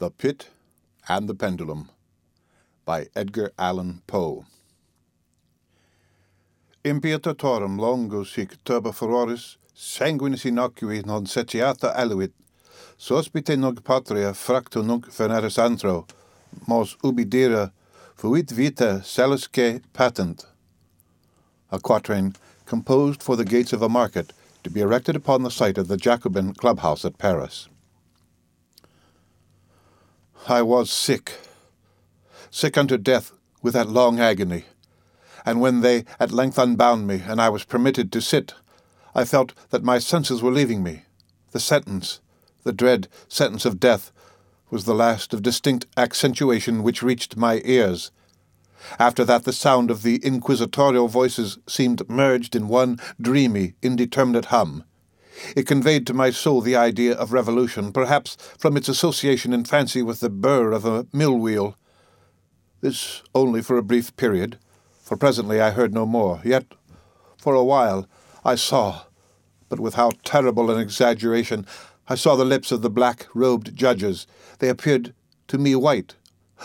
The Pit and the Pendulum by Edgar Allan Poe. Impietatorum longus hic turba furores, sanguinis innocui non setiata aluit, sospite nunc patria fracto nunc veneris antro, mos ubi dira fuit vita celusque patent. A quatrain composed for the gates of a market to be erected upon the site of the Jacobin clubhouse at Paris. I was sick, sick unto death with that long agony, and when they at length unbound me and I was permitted to sit, I felt that my senses were leaving me. The sentence, the dread sentence of death, was the last of distinct accentuation which reached my ears. After that, the sound of the inquisitorial voices seemed merged in one dreamy, indeterminate hum. It conveyed to my soul the idea of revolution, perhaps from its association in fancy with the burr of a mill wheel. This only for a brief period, for presently I heard no more. Yet, for a while, I saw, but with how terrible an exaggeration, I saw the lips of the black robed judges. They appeared to me white,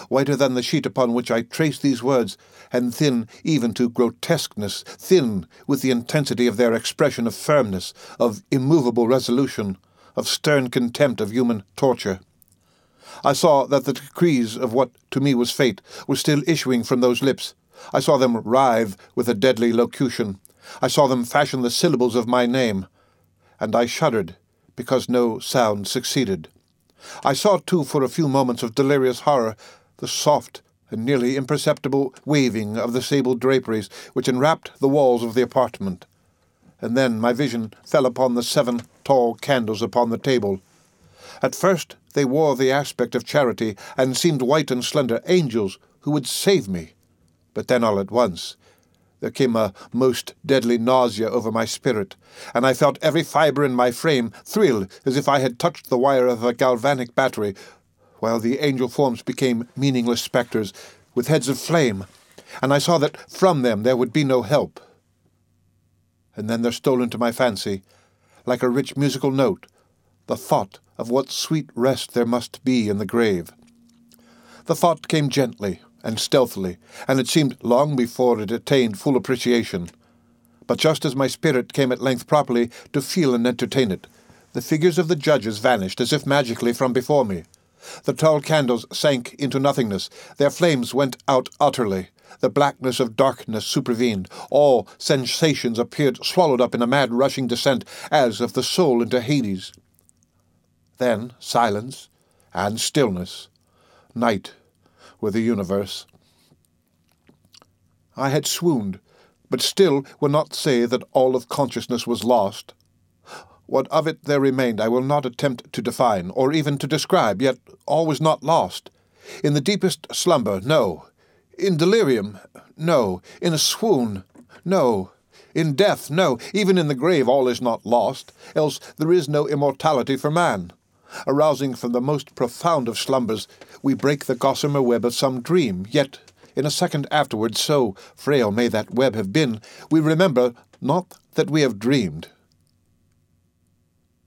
whiter than the sheet upon which I trace these words, and thin even to grotesqueness, thin with the intensity of their expression of firmness, of immovable resolution, of stern contempt of human torture. I saw that the decrees of what to me was fate were still issuing from those lips. I saw them writhe with a deadly locution. I saw them fashion the syllables of my name. And I shuddered because no sound succeeded. I saw, too, for a few moments of delirious horror, the soft and nearly imperceptible waving of the sable draperies which enwrapped the walls of the apartment. And then my vision fell upon the seven tall candles upon the table. At first they wore the aspect of charity, and seemed white and slender angels who would save me. But then all at once there came a most deadly nausea over my spirit, and I felt every fibre in my frame thrill as if I had touched the wire of a galvanic battery, while the angel forms became meaningless spectres with heads of flame, and I saw that from them there would be no help. And then there stole into my fancy, like a rich musical note, the thought of what sweet rest there must be in the grave. The thought came gently and stealthily, and it seemed long before it attained full appreciation. But just as my spirit came at length properly to feel and entertain it, the figures of the judges vanished as if magically from before me. The tall candles sank into nothingness. Their flames went out utterly. The blackness of darkness supervened. All sensations appeared swallowed up in a mad rushing descent, as of the soul into Hades. Then silence and stillness. Night with the universe. I had swooned, but still will not say that all of consciousness was lost. What of it there remained I will not attempt to define, or even to describe, yet all was not lost. In the deepest slumber, no. In delirium, no. In a swoon, no. In death, no. Even in the grave all is not lost, else there is no immortality for man. Arousing from the most profound of slumbers, we break the gossamer web of some dream, yet in a second afterwards, so frail may that web have been, we remember not that we have dreamed,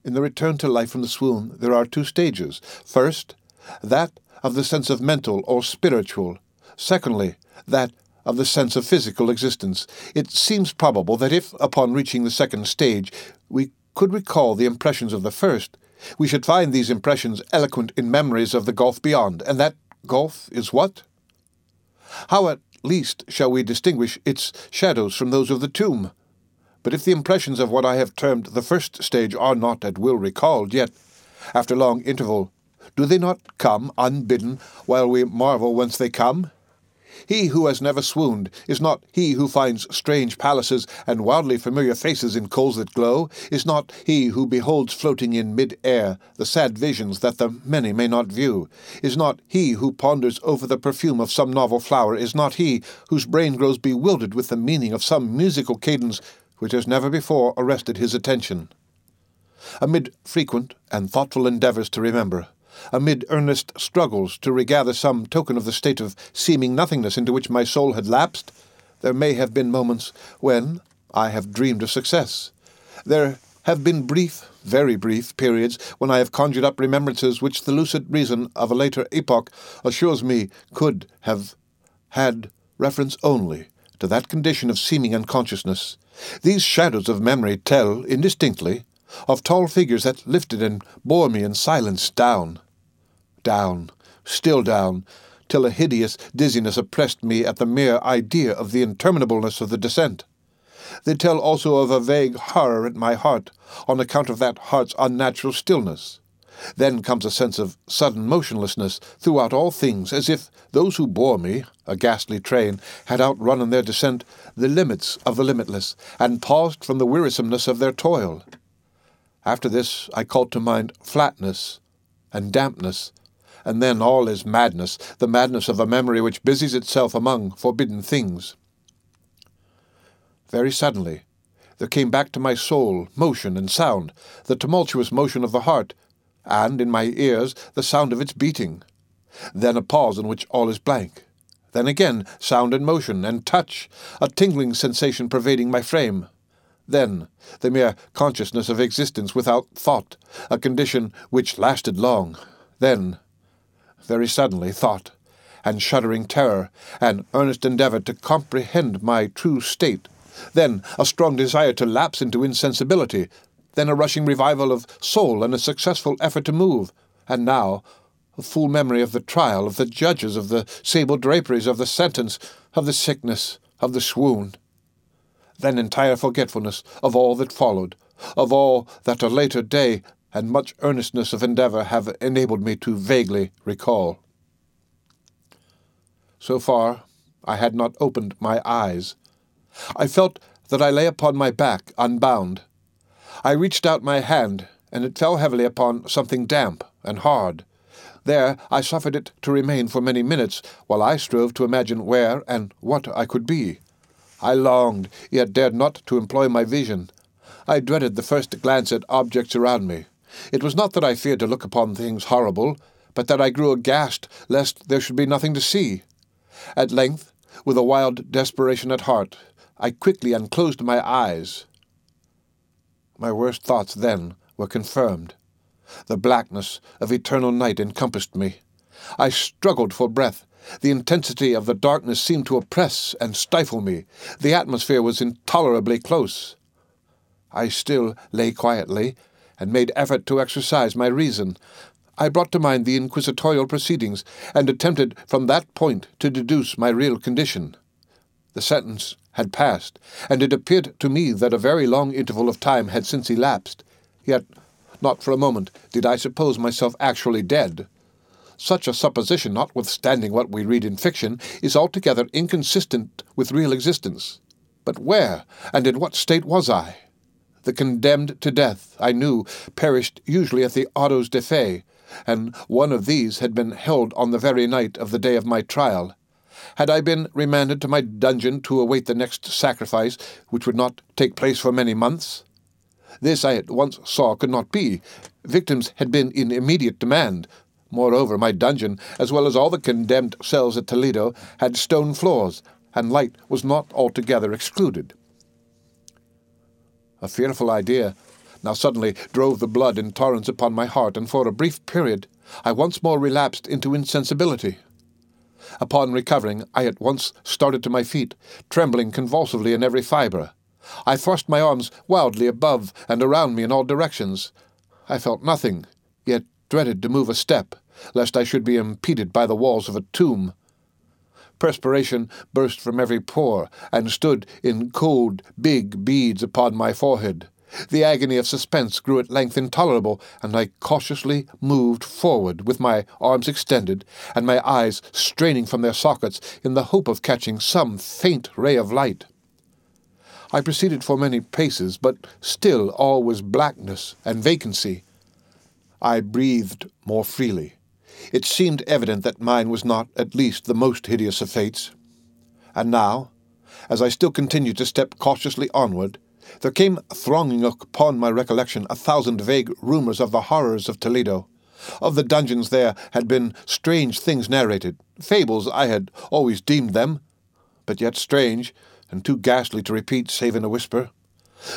in the return to life from the swoon, there are two stages. First, that of the sense of mental or spiritual. Secondly, that of the sense of physical existence. It seems probable that if, upon reaching the second stage, we could recall the impressions of the first, we should find these impressions eloquent in memories of the gulf beyond. And that gulf is what? How at least shall we distinguish its shadows from those of the tomb? But if the impressions of what I have termed the first stage are not at will recalled, yet, after long interval, do they not come unbidden while we marvel whence they come? He who has never swooned is not he who finds strange palaces and wildly familiar faces in coals that glow, is not he who beholds floating in mid air the sad visions that the many may not view, is not he who ponders over the perfume of some novel flower, is not he whose brain grows bewildered with the meaning of some musical cadence which has never before arrested his attention. Amid frequent and thoughtful endeavours to remember, amid earnest struggles to regather some token of the state of seeming nothingness into which my soul had lapsed, there may have been moments when I have dreamed of success. There have been brief, very brief, periods when I have conjured up remembrances which the lucid reason of a later epoch assures me could have had reference only to that condition of seeming unconsciousness. These shadows of memory tell, indistinctly, of tall figures that lifted and bore me in silence down, down, still down, till a hideous dizziness oppressed me at the mere idea of the interminableness of the descent. They tell also of a vague horror at my heart on account of that heart's unnatural stillness. Then comes a sense of sudden motionlessness throughout all things, as if those who bore me, a ghastly train, had outrun in their descent the limits of the limitless, and paused from the wearisomeness of their toil. After this I called to mind flatness and dampness, and then all is madness, the madness of a memory which busies itself among forbidden things. Very suddenly, there came back to my soul motion and sound, the tumultuous motion of the heart, and in my ears the sound of its beating. Then a pause in which all is blank. Then again sound and motion and touch, a tingling sensation pervading my frame. Then the mere consciousness of existence without thought, a condition which lasted long. Then, very suddenly, thought, and shuddering terror, an earnest endeavour to comprehend my true state then a strong desire to lapse into insensibility, then a rushing revival of soul and a successful effort to move, and now a full memory of the trial, of the judges, of the sable draperies, of the sentence, of the sickness, of the swoon. Then entire forgetfulness of all that followed, of all that a later day and much earnestness of endeavour have enabled me to vaguely recall. So far, I had not opened my eyes. I felt that I lay upon my back, unbound. I reached out my hand, and it fell heavily upon something damp and hard. There I suffered it to remain for many minutes, while I strove to imagine where and what I could be. I longed, yet dared not to employ my vision. I dreaded the first glance at objects around me. It was not that I feared to look upon things horrible, but that I grew aghast lest there should be nothing to see. At length, with a wild desperation at heart, I quickly unclosed my eyes. My worst thoughts then were confirmed. The blackness of eternal night encompassed me. I struggled for breath. The intensity of the darkness seemed to oppress and stifle me. The atmosphere was intolerably close. I still lay quietly, and made effort to exercise my reason. I brought to mind the inquisitorial proceedings, and attempted from that point to deduce my real condition. The sentence had passed, and it appeared to me that a very long interval of time had since elapsed. Yet not for a moment did I suppose myself actually dead. Such a supposition, notwithstanding what we read in fiction, is altogether inconsistent with real existence. But where and in what state was I? The condemned to death, I knew, perished usually at the autos de fe, and one of these had been held on the very night of the day of my trial. Had I been remanded to my dungeon to await the next sacrifice, which would not take place for many months? This I at once saw could not be. Victims had been in immediate demand. Moreover, my dungeon, as well as all the condemned cells at Toledo, had stone floors, and light was not altogether excluded. A fearful idea now suddenly drove the blood in torrents upon my heart, and for a brief period I once more relapsed into insensibility. Upon recovering, I at once started to my feet, trembling convulsively in every fibre. I thrust my arms wildly above and around me in all directions. I felt nothing, yet dreaded to move a step, lest I should be impeded by the walls of a tomb. Perspiration burst from every pore, and stood in cold, big beads upon my forehead. The agony of suspense grew at length intolerable, and I cautiously moved forward with my arms extended and my eyes straining from their sockets in the hope of catching some faint ray of light. I proceeded for many paces, but still all was blackness and vacancy. I breathed more freely. It seemed evident that mine was not at least the most hideous of fates. And now, as I still continued to step cautiously onward, there came thronging upon my recollection a thousand vague rumours of the horrors of Toledo. Of the dungeons there had been strange things narrated, fables I had always deemed them, but yet strange, and too ghastly to repeat save in a whisper.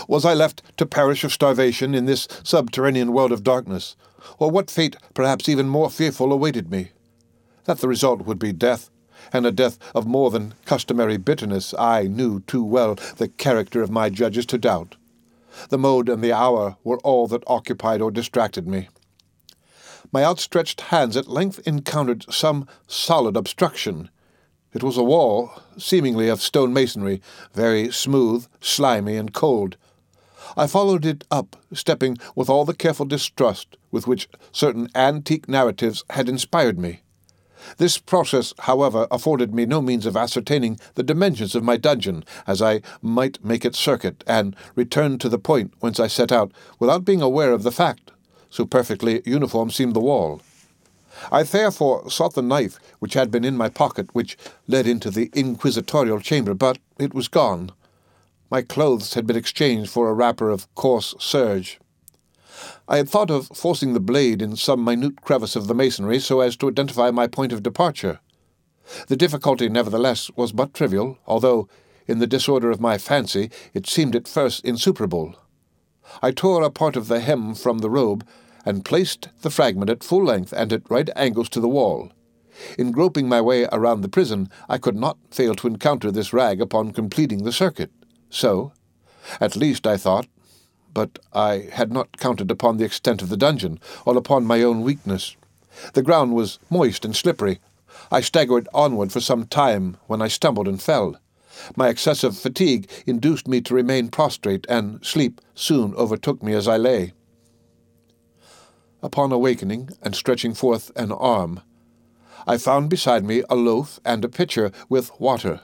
Was I left to perish of starvation in this subterranean world of darkness? Or what fate, perhaps even more fearful, awaited me? That the result would be death, and a death of more than customary bitterness, I knew too well the character of my judges to doubt. The mode and the hour were all that occupied or distracted me. My outstretched hands at length encountered some solid obstruction. It was a wall, seemingly of stone masonry, very smooth, slimy, and cold. I followed it up, stepping with all the careful distrust with which certain antique narratives had inspired me. This process, however, afforded me no means of ascertaining the dimensions of my dungeon, as I might make its circuit, and return to the point whence I set out, without being aware of the fact, so perfectly uniform seemed the wall. I therefore sought the knife which had been in my pocket, which led into the inquisitorial chamber, but it was gone. My clothes had been exchanged for a wrapper of coarse serge. I had thought of forcing the blade in some minute crevice of the masonry so as to identify my point of departure. The difficulty, nevertheless, was but trivial, although, in the disorder of my fancy, it seemed at first insuperable. I tore a part of the hem from the robe, and placed the fragment at full length and at right angles to the wall. In groping my way around the prison, I could not fail to encounter this rag upon completing the circuit. So, at least, I thought, but I had not counted upon the extent of the dungeon, or upon my own weakness. The ground was moist and slippery. I staggered onward for some time when I stumbled and fell. My excessive fatigue induced me to remain prostrate, and sleep soon overtook me as I lay. Upon awakening and stretching forth an arm, I found beside me a loaf and a pitcher with water.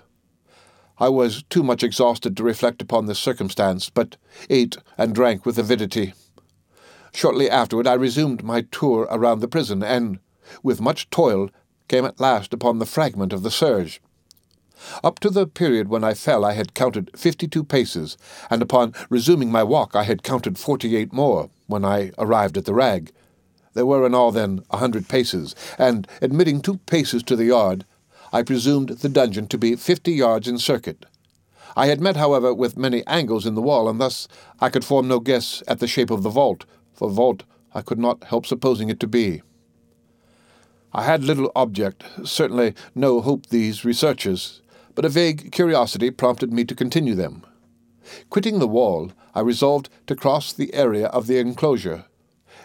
I was too much exhausted to reflect upon this circumstance, but ate and drank with avidity. Shortly afterward I resumed my tour around the prison, and, with much toil, came at last upon the fragment of the serge. Up to the period when I fell I had counted fifty-two paces, and upon resuming my walk I had counted forty-eight more, when I arrived at the rag. There were in all, then, a hundred paces, and, admitting two paces to the yard, I presumed the dungeon to be fifty yards in circuit. I had met, however, with many angles in the wall, and thus I could form no guess at the shape of the vault, for vault I could not help supposing it to be. I had little object, certainly no hope these researches, but a vague curiosity prompted me to continue them. Quitting the wall, I resolved to cross the area of the enclosure.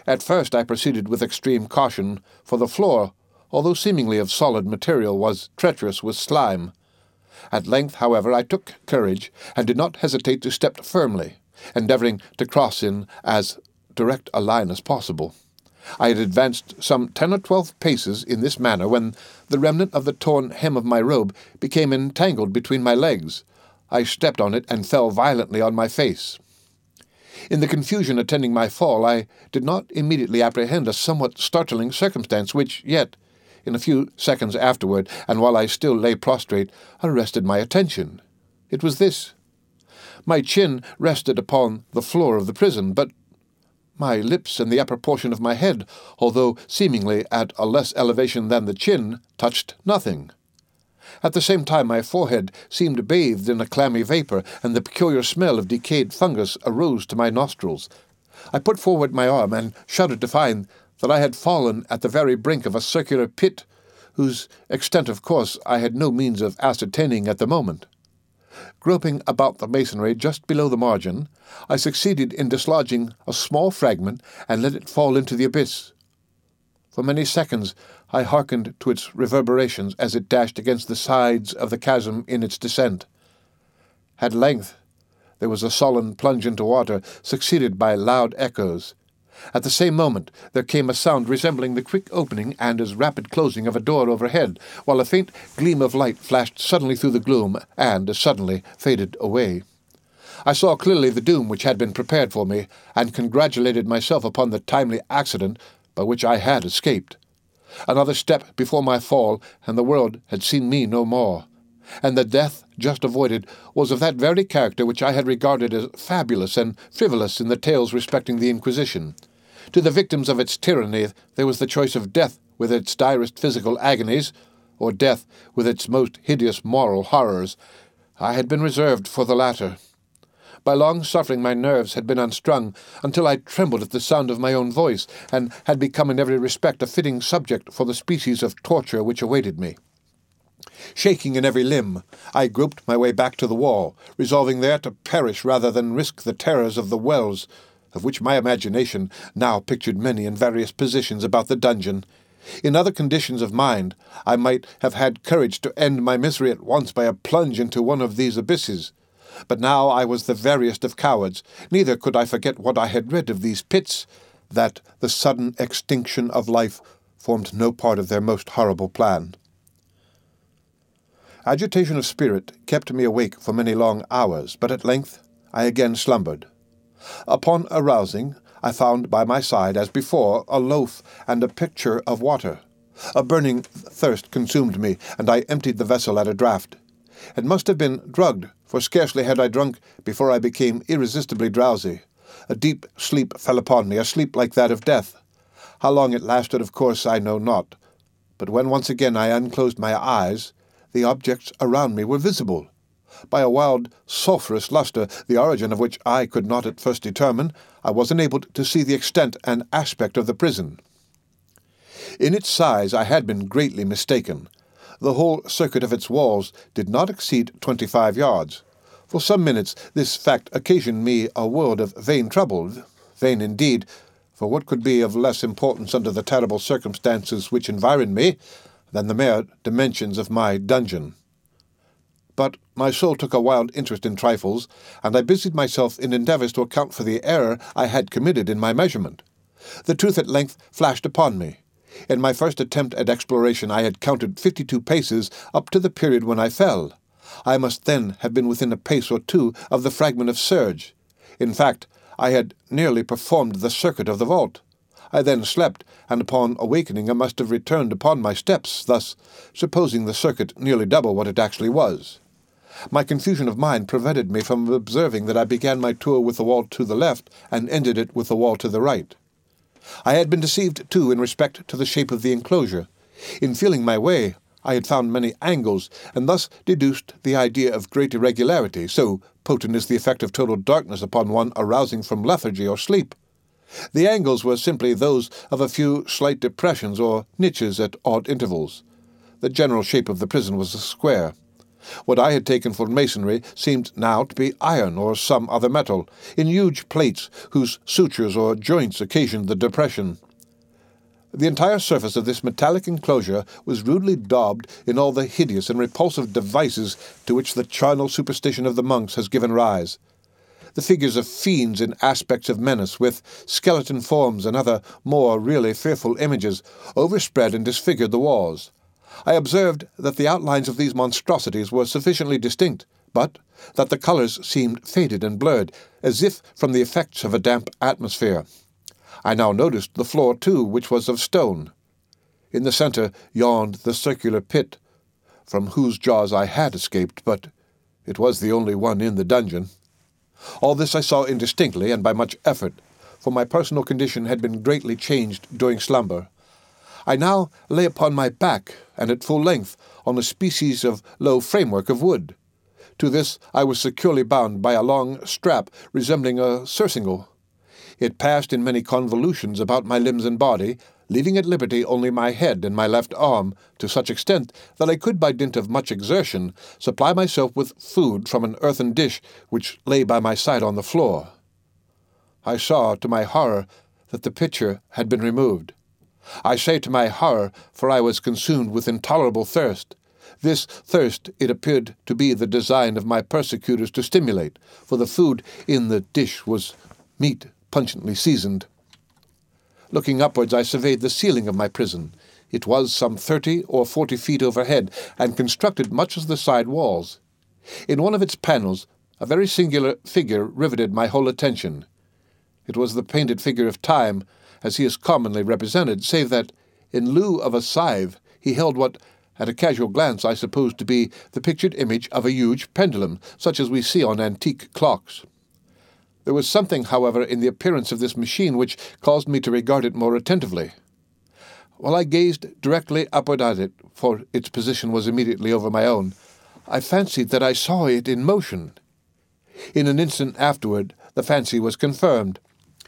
At first I proceeded with extreme caution, for the floor although seemingly of solid material, was treacherous with slime. At length, however, I took courage, and did not hesitate to step firmly, endeavouring to cross in as direct a line as possible. I had advanced some ten or twelve paces in this manner when the remnant of the torn hem of my robe became entangled between my legs. I stepped on it and fell violently on my face. In the confusion attending my fall, I did not immediately apprehend a somewhat startling circumstance which, yet, in a few seconds afterward, and while I still lay prostrate, arrested my attention. It was this. My chin rested upon the floor of the prison, but my lips and the upper portion of my head, although seemingly at a less elevation than the chin, touched nothing. At the same time, my forehead seemed bathed in a clammy vapour, and the peculiar smell of decayed fungus arose to my nostrils. I put forward my arm and shuddered to find that I had fallen at the very brink of a circular pit, whose extent, of course, I had no means of ascertaining at the moment. Groping about the masonry just below the margin, I succeeded in dislodging a small fragment and let it fall into the abyss. For many seconds I hearkened to its reverberations as it dashed against the sides of the chasm in its descent. At length there was a sullen plunge into water, succeeded by loud echoes. At the same moment there came a sound resembling the quick opening and as rapid closing of a door overhead, while a faint gleam of light flashed suddenly through the gloom and as suddenly faded away. I saw clearly the doom which had been prepared for me, and congratulated myself upon the timely accident by which I had escaped. Another step before my fall, and the world had seen me no more and the death just avoided was of that very character which I had regarded as fabulous and frivolous in the tales respecting the Inquisition. To the victims of its tyranny there was the choice of death with its direst physical agonies, or death with its most hideous moral horrors. I had been reserved for the latter. By long suffering, my nerves had been unstrung until I trembled at the sound of my own voice, and had become in every respect a fitting subject for the species of torture which awaited me. Shaking in every limb, I groped my way back to the wall, resolving there to perish rather than risk the terrors of the wells, of which my imagination now pictured many in various positions about the dungeon. In other conditions of mind, I might have had courage to end my misery at once by a plunge into one of these abysses. But now I was the veriest of cowards, neither could I forget what I had read of these pits, that the sudden extinction of life formed no part of their most horrible plan. Agitation of spirit kept me awake for many long hours, but at length I again slumbered. Upon arousing, I found by my side, as before, a loaf and a pitcher of water. A burning thirst consumed me, and I emptied the vessel at a draught. It must have been drugged, for scarcely had I drunk before I became irresistibly drowsy. A deep sleep fell upon me, a sleep like that of death. How long it lasted, of course, I know not. But when once again I unclosed my eyes, the objects around me were visible. By a wild sulphurous lustre, the origin of which I could not at first determine, I was enabled to see the extent and aspect of the prison. In its size I had been greatly mistaken. The whole circuit of its walls did not exceed twenty-five yards. For some minutes this fact occasioned me a world of vain trouble, vain indeed, for what could be of less importance under the terrible circumstances which environed me than the mere dimensions of my dungeon? But my soul took a wild interest in trifles, and I busied myself in endeavours to account for the error I had committed in my measurement. The truth at length flashed upon me. In my first attempt at exploration, I had counted fifty two paces up to the period when I fell. I must then have been within a pace or two of the fragment of serge. In fact, I had nearly performed the circuit of the vault. I then slept, and upon awakening I must have returned upon my steps, thus supposing the circuit nearly double what it actually was. My confusion of mind prevented me from observing that I began my tour with the wall to the left and ended it with the wall to the right. I had been deceived, too, in respect to the shape of the enclosure. In feeling my way, I had found many angles, and thus deduced the idea of great irregularity, so potent is the effect of total darkness upon one arousing from lethargy or sleep. The angles were simply those of a few slight depressions or niches at odd intervals. The general shape of the prison was a square. What I had taken for masonry seemed now to be iron or some other metal, in huge plates whose sutures or joints occasioned the depression. The entire surface of this metallic enclosure was rudely daubed in all the hideous and repulsive devices to which the charnel superstition of the monks has given rise. The figures of fiends in aspects of menace, with skeleton forms and other more really fearful images, overspread and disfigured the walls. I observed that the outlines of these monstrosities were sufficiently distinct, but that the colours seemed faded and blurred, as if from the effects of a damp atmosphere. I now noticed the floor, too, which was of stone. In the centre yawned the circular pit, from whose jaws I had escaped, but it was the only one in the dungeon. All this I saw indistinctly and by much effort, for my personal condition had been greatly changed during slumber. I now lay upon my back and at full length on a species of low framework of wood. To this I was securely bound by a long strap resembling a surcingle. It passed in many convolutions about my limbs and body, leaving at liberty only my head and my left arm, to such extent that I could, by dint of much exertion, supply myself with food from an earthen dish which lay by my side on the floor. I saw, to my horror, that the pitcher had been removed. I say to my horror, for I was consumed with intolerable thirst. This thirst it appeared to be the design of my persecutors to stimulate, for the food in the dish was meat pungently seasoned. Looking upwards, I surveyed the ceiling of my prison. It was some thirty or forty feet overhead, and constructed much as the side walls. In one of its panels, a very singular figure riveted my whole attention. It was the painted figure of Time, as he is commonly represented, save that, in lieu of a scythe, he held what, at a casual glance, I supposed to be the pictured image of a huge pendulum, such as we see on antique clocks. There was something, however, in the appearance of this machine which caused me to regard it more attentively. While I gazed directly upward at it, for its position was immediately over my own, I fancied that I saw it in motion. In an instant afterward, the fancy was confirmed.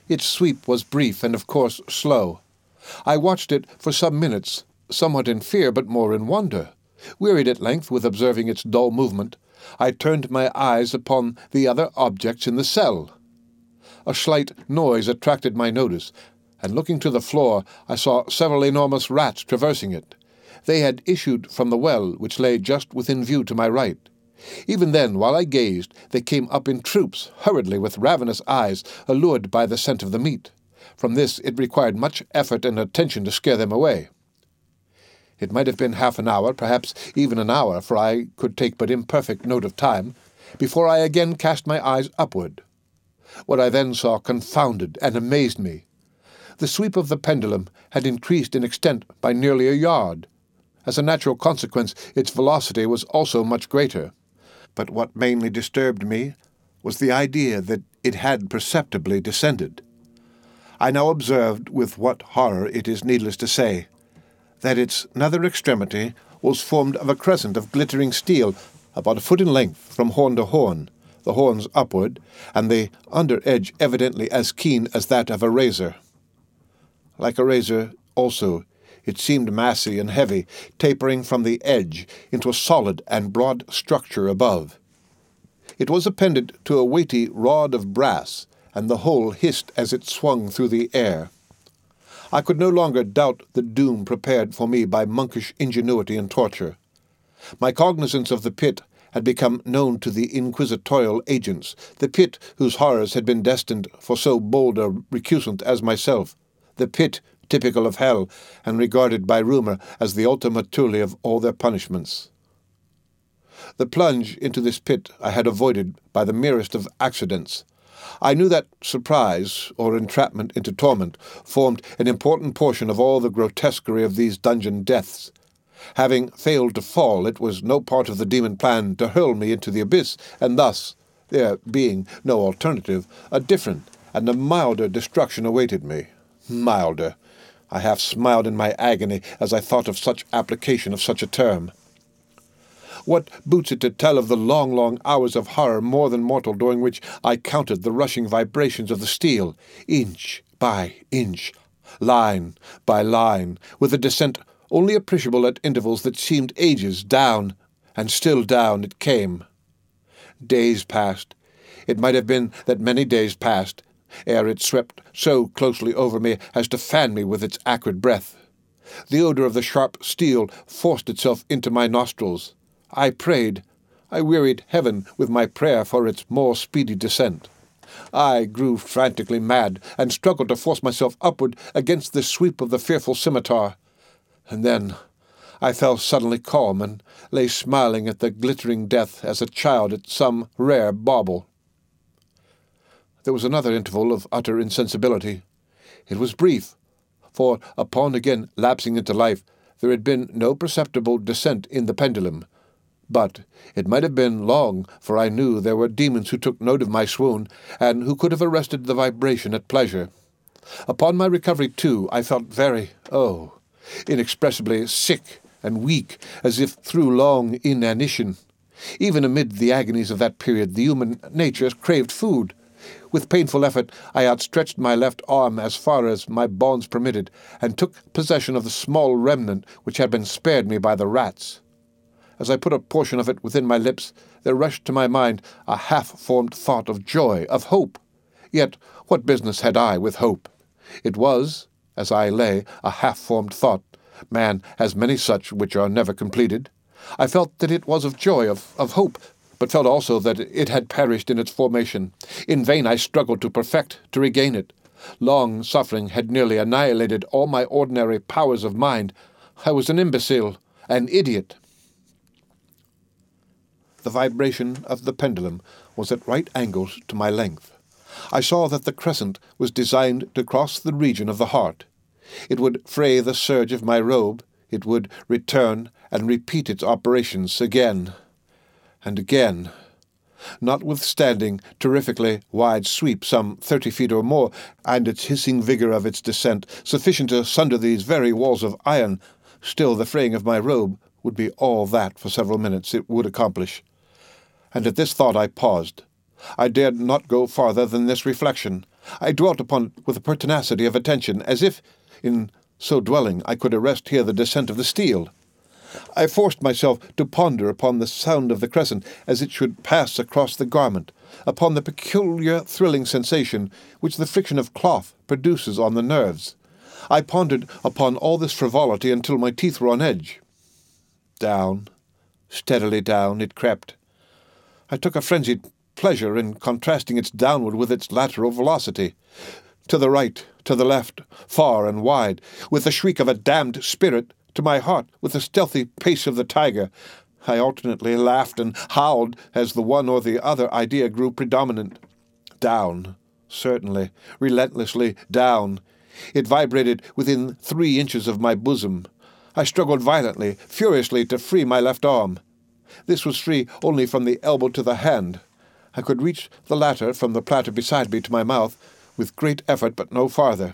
Its sweep was brief and, of course, slow. I watched it for some minutes, somewhat in fear, but more in wonder. Wearied at length with observing its dull movement, I turned my eyes upon the other objects in the cell. A slight noise attracted my notice, and looking to the floor, I saw several enormous rats traversing it. They had issued from the well, which lay just within view to my right. Even then, while I gazed, they came up in troops, hurriedly, with ravenous eyes, allured by the scent of the meat. From this it required much effort and attention to scare them away. It might have been half an hour, perhaps even an hour, for I could take but imperfect note of time, before I again cast my eyes upward. What I then saw confounded and amazed me. The sweep of the pendulum had increased in extent by nearly a yard. As a natural consequence, its velocity was also much greater. But what mainly disturbed me was the idea that it had perceptibly descended. I now observed with what horror it is needless to say that its nether extremity was formed of a crescent of glittering steel, about a foot in length from horn to horn, the horns upward, and the under edge evidently as keen as that of a razor. Like a razor, also, it seemed massy and heavy, tapering from the edge into a solid and broad structure above. It was appended to a weighty rod of brass, and the whole hissed as it swung through the air. I could no longer doubt the doom prepared for me by monkish ingenuity and torture. My cognizance of the pit had become known to the inquisitorial agents, the pit whose horrors had been destined for so bold a recusant as myself, the pit typical of hell and regarded by rumour as the ultima thule of all their punishments. The plunge into this pit I had avoided by the merest of accidents. I knew that surprise, or entrapment into torment, formed an important portion of all the grotesquerie of these dungeon deaths. Having failed to fall, it was no part of the demon plan to hurl me into the abyss, and thus, there being no alternative, a different and a milder destruction awaited me. Milder. I half smiled in my agony as I thought of such application of such a term. What boots it to tell of the long, long hours of horror more than mortal during which I counted the rushing vibrations of the steel, inch by inch, line by line, with a descent only appreciable at intervals that seemed ages down, and still down it came. Days passed. It might have been that many days passed ere it swept so closely over me as to fan me with its acrid breath. The odour of the sharp steel forced itself into my nostrils. I prayed. I wearied heaven with my prayer for its more speedy descent. I grew frantically mad, and struggled to force myself upward against the sweep of the fearful scimitar. And then I fell suddenly calm, and lay smiling at the glittering death as a child at some rare bauble. There was another interval of utter insensibility. It was brief, for upon again lapsing into life, there had been no perceptible descent in the pendulum, but it might have been long, for I knew there were demons who took note of my swoon, and who could have arrested the vibration at pleasure. Upon my recovery, too, I felt very, oh, inexpressibly sick and weak, as if through long inanition. Even amid the agonies of that period, the human nature craved food. With painful effort, I outstretched my left arm as far as my bonds permitted, and took possession of the small remnant which had been spared me by the rats. As I put a portion of it within my lips, there rushed to my mind a half formed thought of joy, of hope. Yet what business had I with hope? It was, as I lay, a half formed thought. Man has many such which are never completed. I felt that it was of joy, of, of hope, but felt also that it had perished in its formation. In vain I struggled to perfect, to regain it. Long suffering had nearly annihilated all my ordinary powers of mind. I was an imbecile, an idiot, the vibration of the pendulum was at right angles to my length. I saw that the crescent was designed to cross the region of the heart. It would fray the serge of my robe, it would return and repeat its operations again and again. Notwithstanding terrifically wide sweep, some thirty feet or more, and its hissing vigour of its descent, sufficient to sunder these very walls of iron, still the fraying of my robe would be all that for several minutes it would accomplish and at this thought I paused. I dared not go farther than this reflection. I dwelt upon it with a pertinacity of attention, as if, in so dwelling, I could arrest here the descent of the steel. I forced myself to ponder upon the sound of the crescent as it should pass across the garment, upon the peculiar thrilling sensation which the friction of cloth produces on the nerves. I pondered upon all this frivolity until my teeth were on edge. Down, steadily down, it crept. I took a frenzied pleasure in contrasting its downward with its lateral velocity. To the right, to the left, far and wide, with the shriek of a damned spirit, to my heart, with the stealthy pace of the tiger. I alternately laughed and howled as the one or the other idea grew predominant. Down, certainly, relentlessly down. It vibrated within three inches of my bosom. I struggled violently, furiously, to free my left arm. This was free only from the elbow to the hand. I could reach the latter from the platter beside me to my mouth with great effort, but no farther.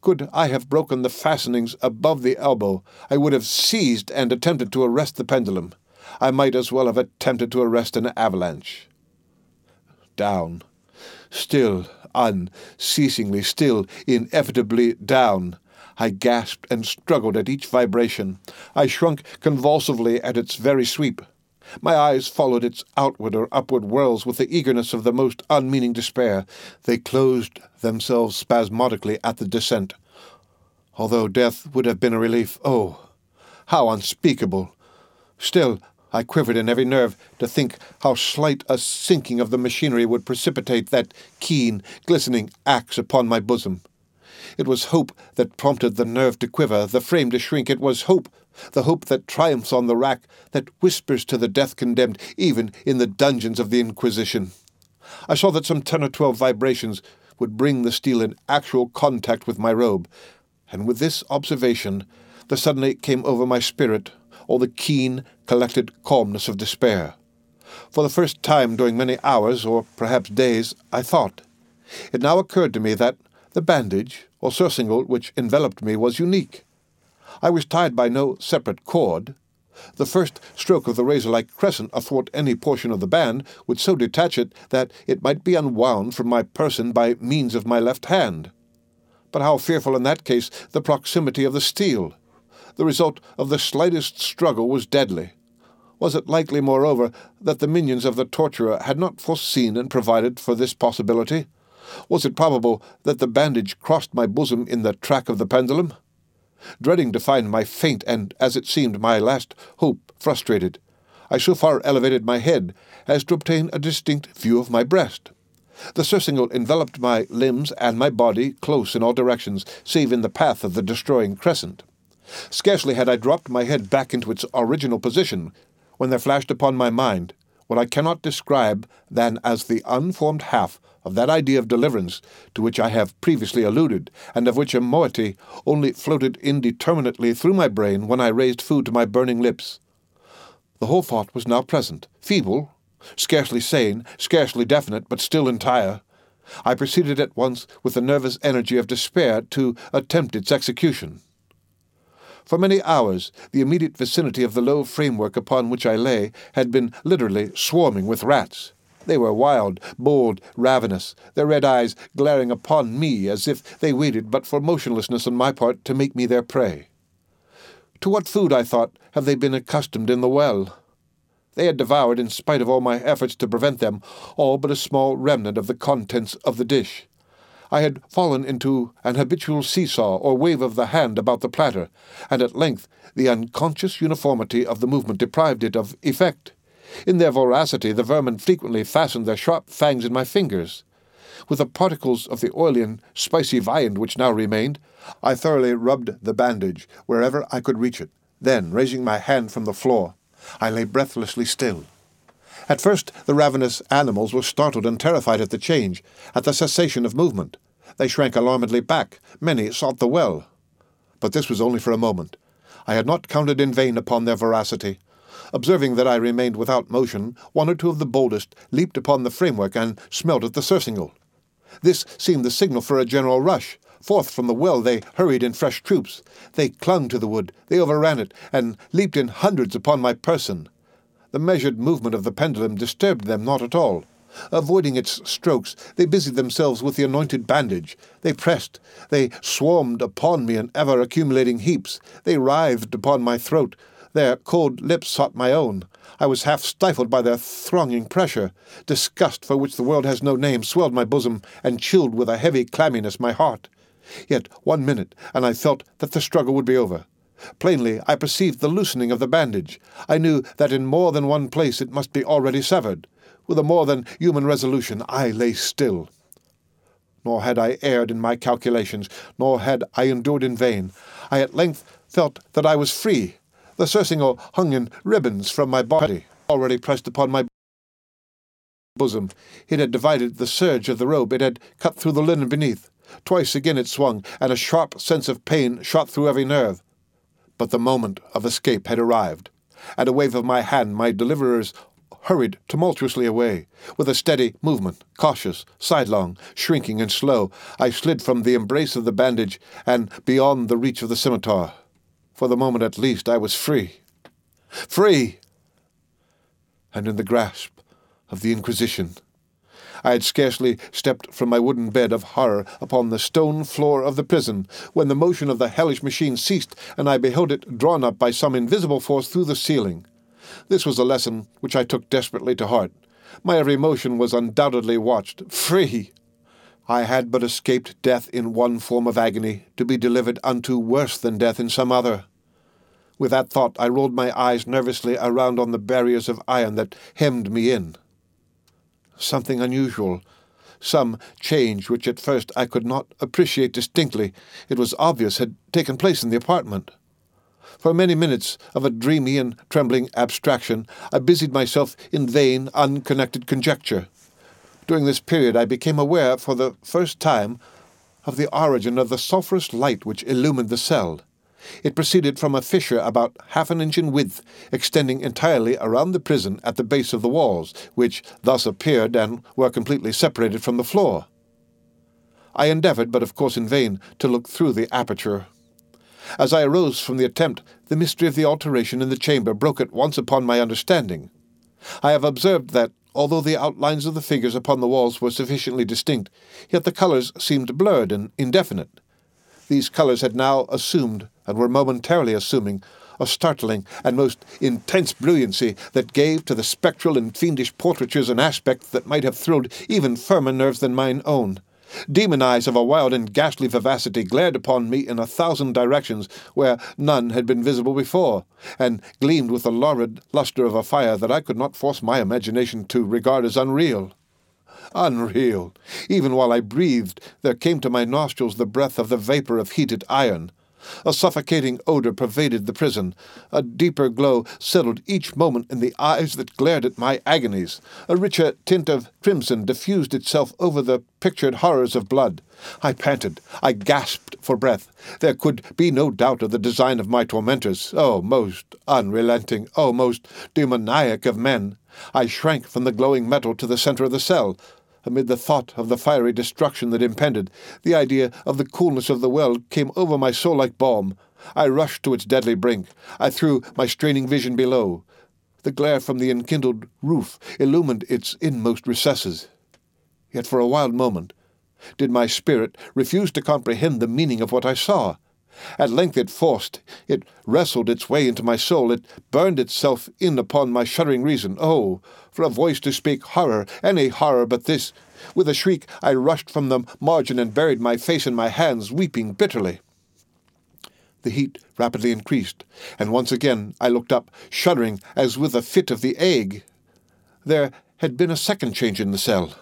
Could I have broken the fastenings above the elbow, I would have seized and attempted to arrest the pendulum. I might as well have attempted to arrest an avalanche. Down. Still, unceasingly, still, inevitably down. I gasped and struggled at each vibration. I shrunk convulsively at its very sweep. My eyes followed its outward or upward whirls with the eagerness of the most unmeaning despair. They closed themselves spasmodically at the descent. Although death would have been a relief, oh, how unspeakable! Still, I quivered in every nerve to think how slight a sinking of the machinery would precipitate that keen, glistening axe upon my bosom. It was hope that prompted the nerve to quiver, the frame to shrink. It was hope the hope that triumphs on the rack, that whispers to the death condemned, even in the dungeons of the Inquisition. I saw that some ten or twelve vibrations would bring the steel in actual contact with my robe, and with this observation there suddenly came over my spirit all the keen, collected calmness of despair. For the first time during many hours, or perhaps days, I thought. It now occurred to me that the bandage, or surcingle, which enveloped me was unique. I was tied by no separate cord. The first stroke of the razor like crescent athwart any portion of the band would so detach it that it might be unwound from my person by means of my left hand. But how fearful in that case the proximity of the steel! The result of the slightest struggle was deadly. Was it likely, moreover, that the minions of the torturer had not foreseen and provided for this possibility? Was it probable that the bandage crossed my bosom in the track of the pendulum? Dreading to find my faint and, as it seemed, my last hope frustrated, I so far elevated my head as to obtain a distinct view of my breast. The surcingle enveloped my limbs and my body close in all directions, save in the path of the destroying crescent. Scarcely had I dropped my head back into its original position when there flashed upon my mind what I cannot describe than as the unformed half of that idea of deliverance to which I have previously alluded, and of which a moiety only floated indeterminately through my brain when I raised food to my burning lips. The whole thought was now present, feeble, scarcely sane, scarcely definite, but still entire. I proceeded at once with the nervous energy of despair to attempt its execution. For many hours, the immediate vicinity of the low framework upon which I lay had been literally swarming with rats. They were wild, bold, ravenous, their red eyes glaring upon me as if they waited but for motionlessness on my part to make me their prey. To what food, I thought, have they been accustomed in the well? They had devoured, in spite of all my efforts to prevent them, all but a small remnant of the contents of the dish. I had fallen into an habitual seesaw or wave of the hand about the platter, and at length the unconscious uniformity of the movement deprived it of effect. In their voracity, the vermin frequently fastened their sharp fangs in my fingers. With the particles of the oily and spicy viand which now remained, I thoroughly rubbed the bandage wherever I could reach it. Then, raising my hand from the floor, I lay breathlessly still. At first, the ravenous animals were startled and terrified at the change, at the cessation of movement. They shrank alarmedly back. Many sought the well. But this was only for a moment. I had not counted in vain upon their voracity. Observing that I remained without motion, one or two of the boldest leaped upon the framework and smelt at the surcingle. This seemed the signal for a general rush. Forth from the well they hurried in fresh troops. They clung to the wood, they overran it, and leaped in hundreds upon my person. The measured movement of the pendulum disturbed them not at all. Avoiding its strokes, they busied themselves with the anointed bandage. They pressed. They swarmed upon me in ever accumulating heaps. They writhed upon my throat. Their cold lips sought my own. I was half stifled by their thronging pressure. Disgust, for which the world has no name, swelled my bosom and chilled with a heavy clamminess my heart. Yet one minute, and I felt that the struggle would be over. Plainly, I perceived the loosening of the bandage. I knew that in more than one place it must be already severed. With a more than human resolution, I lay still. Nor had I erred in my calculations, nor had I endured in vain. I at length felt that I was free. The surcingle hung in ribbons from my body, already pressed upon my bosom. It had divided the serge of the robe, it had cut through the linen beneath. Twice again it swung, and a sharp sense of pain shot through every nerve. But the moment of escape had arrived. At a wave of my hand, my deliverers hurried tumultuously away. With a steady movement, cautious, sidelong, shrinking, and slow, I slid from the embrace of the bandage and beyond the reach of the scimitar. For the moment at least, I was free. Free! And in the grasp of the Inquisition. I had scarcely stepped from my wooden bed of horror upon the stone floor of the prison when the motion of the hellish machine ceased, and I beheld it drawn up by some invisible force through the ceiling. This was a lesson which I took desperately to heart. My every motion was undoubtedly watched. Free! I had but escaped death in one form of agony, to be delivered unto worse than death in some other. With that thought, I rolled my eyes nervously around on the barriers of iron that hemmed me in something unusual, some change which at first I could not appreciate distinctly, it was obvious had taken place in the apartment. For many minutes of a dreamy and trembling abstraction, I busied myself in vain, unconnected conjecture. During this period, I became aware for the first time of the origin of the sulphurous light which illumined the cell. It proceeded from a fissure about half an inch in width, extending entirely around the prison at the base of the walls, which thus appeared and were completely separated from the floor. I endeavoured, but of course in vain, to look through the aperture. As I arose from the attempt, the mystery of the alteration in the chamber broke at once upon my understanding. I have observed that, although the outlines of the figures upon the walls were sufficiently distinct, yet the colours seemed blurred and indefinite. These colours had now assumed and were momentarily assuming a startling and most intense brilliancy that gave to the spectral and fiendish portraitures an aspect that might have thrilled even firmer nerves than mine own. Demon eyes of a wild and ghastly vivacity glared upon me in a thousand directions where none had been visible before, and gleamed with the lurid lustre of a fire that I could not force my imagination to regard as unreal. Unreal! Even while I breathed, there came to my nostrils the breath of the vapor of heated iron. A suffocating odor pervaded the prison. A deeper glow settled each moment in the eyes that glared at my agonies. A richer tint of crimson diffused itself over the pictured horrors of blood. I panted. I gasped for breath. There could be no doubt of the design of my tormentors. Oh, most unrelenting, oh, most demoniac of men! I shrank from the glowing metal to the center of the cell. Amid the thought of the fiery destruction that impended, the idea of the coolness of the well came over my soul like balm. I rushed to its deadly brink. I threw my straining vision below. The glare from the enkindled roof illumined its inmost recesses. Yet for a wild moment did my spirit refuse to comprehend the meaning of what I saw. At length it forced, it wrestled its way into my soul, it burned itself in upon my shuddering reason. Oh, for a voice to speak horror, any horror but this! With a shriek, I rushed from the margin and buried my face in my hands, weeping bitterly. The heat rapidly increased, and once again I looked up, shuddering as with a fit of the ague. There had been a second change in the cell,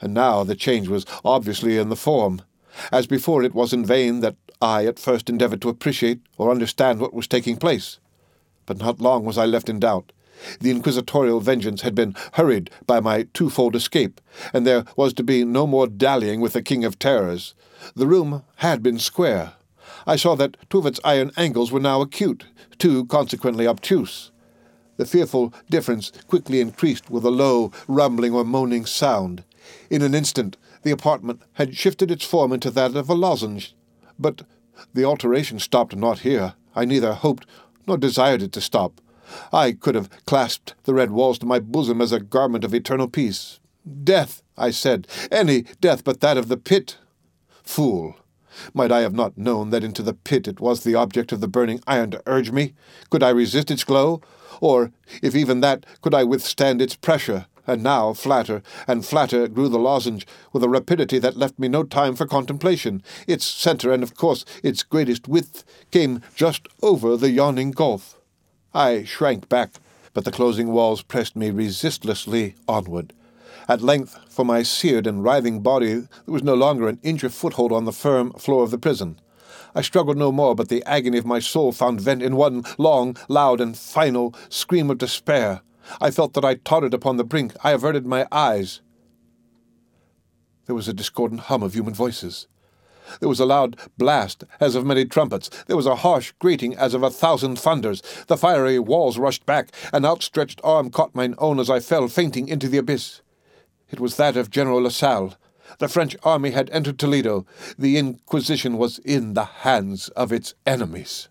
and now the change was obviously in the form. As before, it was in vain that I at first endeavoured to appreciate or understand what was taking place. But not long was I left in doubt. The inquisitorial vengeance had been hurried by my twofold escape, and there was to be no more dallying with the King of Terrors. The room had been square. I saw that two of its iron angles were now acute, two consequently obtuse. The fearful difference quickly increased with a low, rumbling or moaning sound. In an instant, the apartment had shifted its form into that of a lozenge, but the alteration stopped not here. I neither hoped nor desired it to stop. I could have clasped the red walls to my bosom as a garment of eternal peace. Death, I said, any death but that of the pit. Fool! Might I have not known that into the pit it was the object of the burning iron to urge me? Could I resist its glow? Or, if even that, could I withstand its pressure? And now, flatter and flatter grew the lozenge, with a rapidity that left me no time for contemplation. Its centre, and of course its greatest width, came just over the yawning gulf. I shrank back, but the closing walls pressed me resistlessly onward. At length, for my seared and writhing body, there was no longer an inch of foothold on the firm floor of the prison. I struggled no more, but the agony of my soul found vent in one long, loud, and final scream of despair. I felt that I tottered upon the brink. I averted my eyes. There was a discordant hum of human voices. There was a loud blast, as of many trumpets. There was a harsh grating, as of a thousand thunders. The fiery walls rushed back. An outstretched arm caught mine own as I fell fainting into the abyss. It was that of General Lasalle. The French army had entered Toledo. The Inquisition was in the hands of its enemies.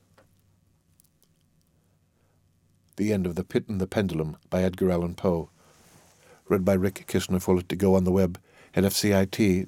The End of The Pit and the Pendulum by Edgar Allan Poe. Read by Rick Kistner. Lit2Go on the web at fcit.usf.edu.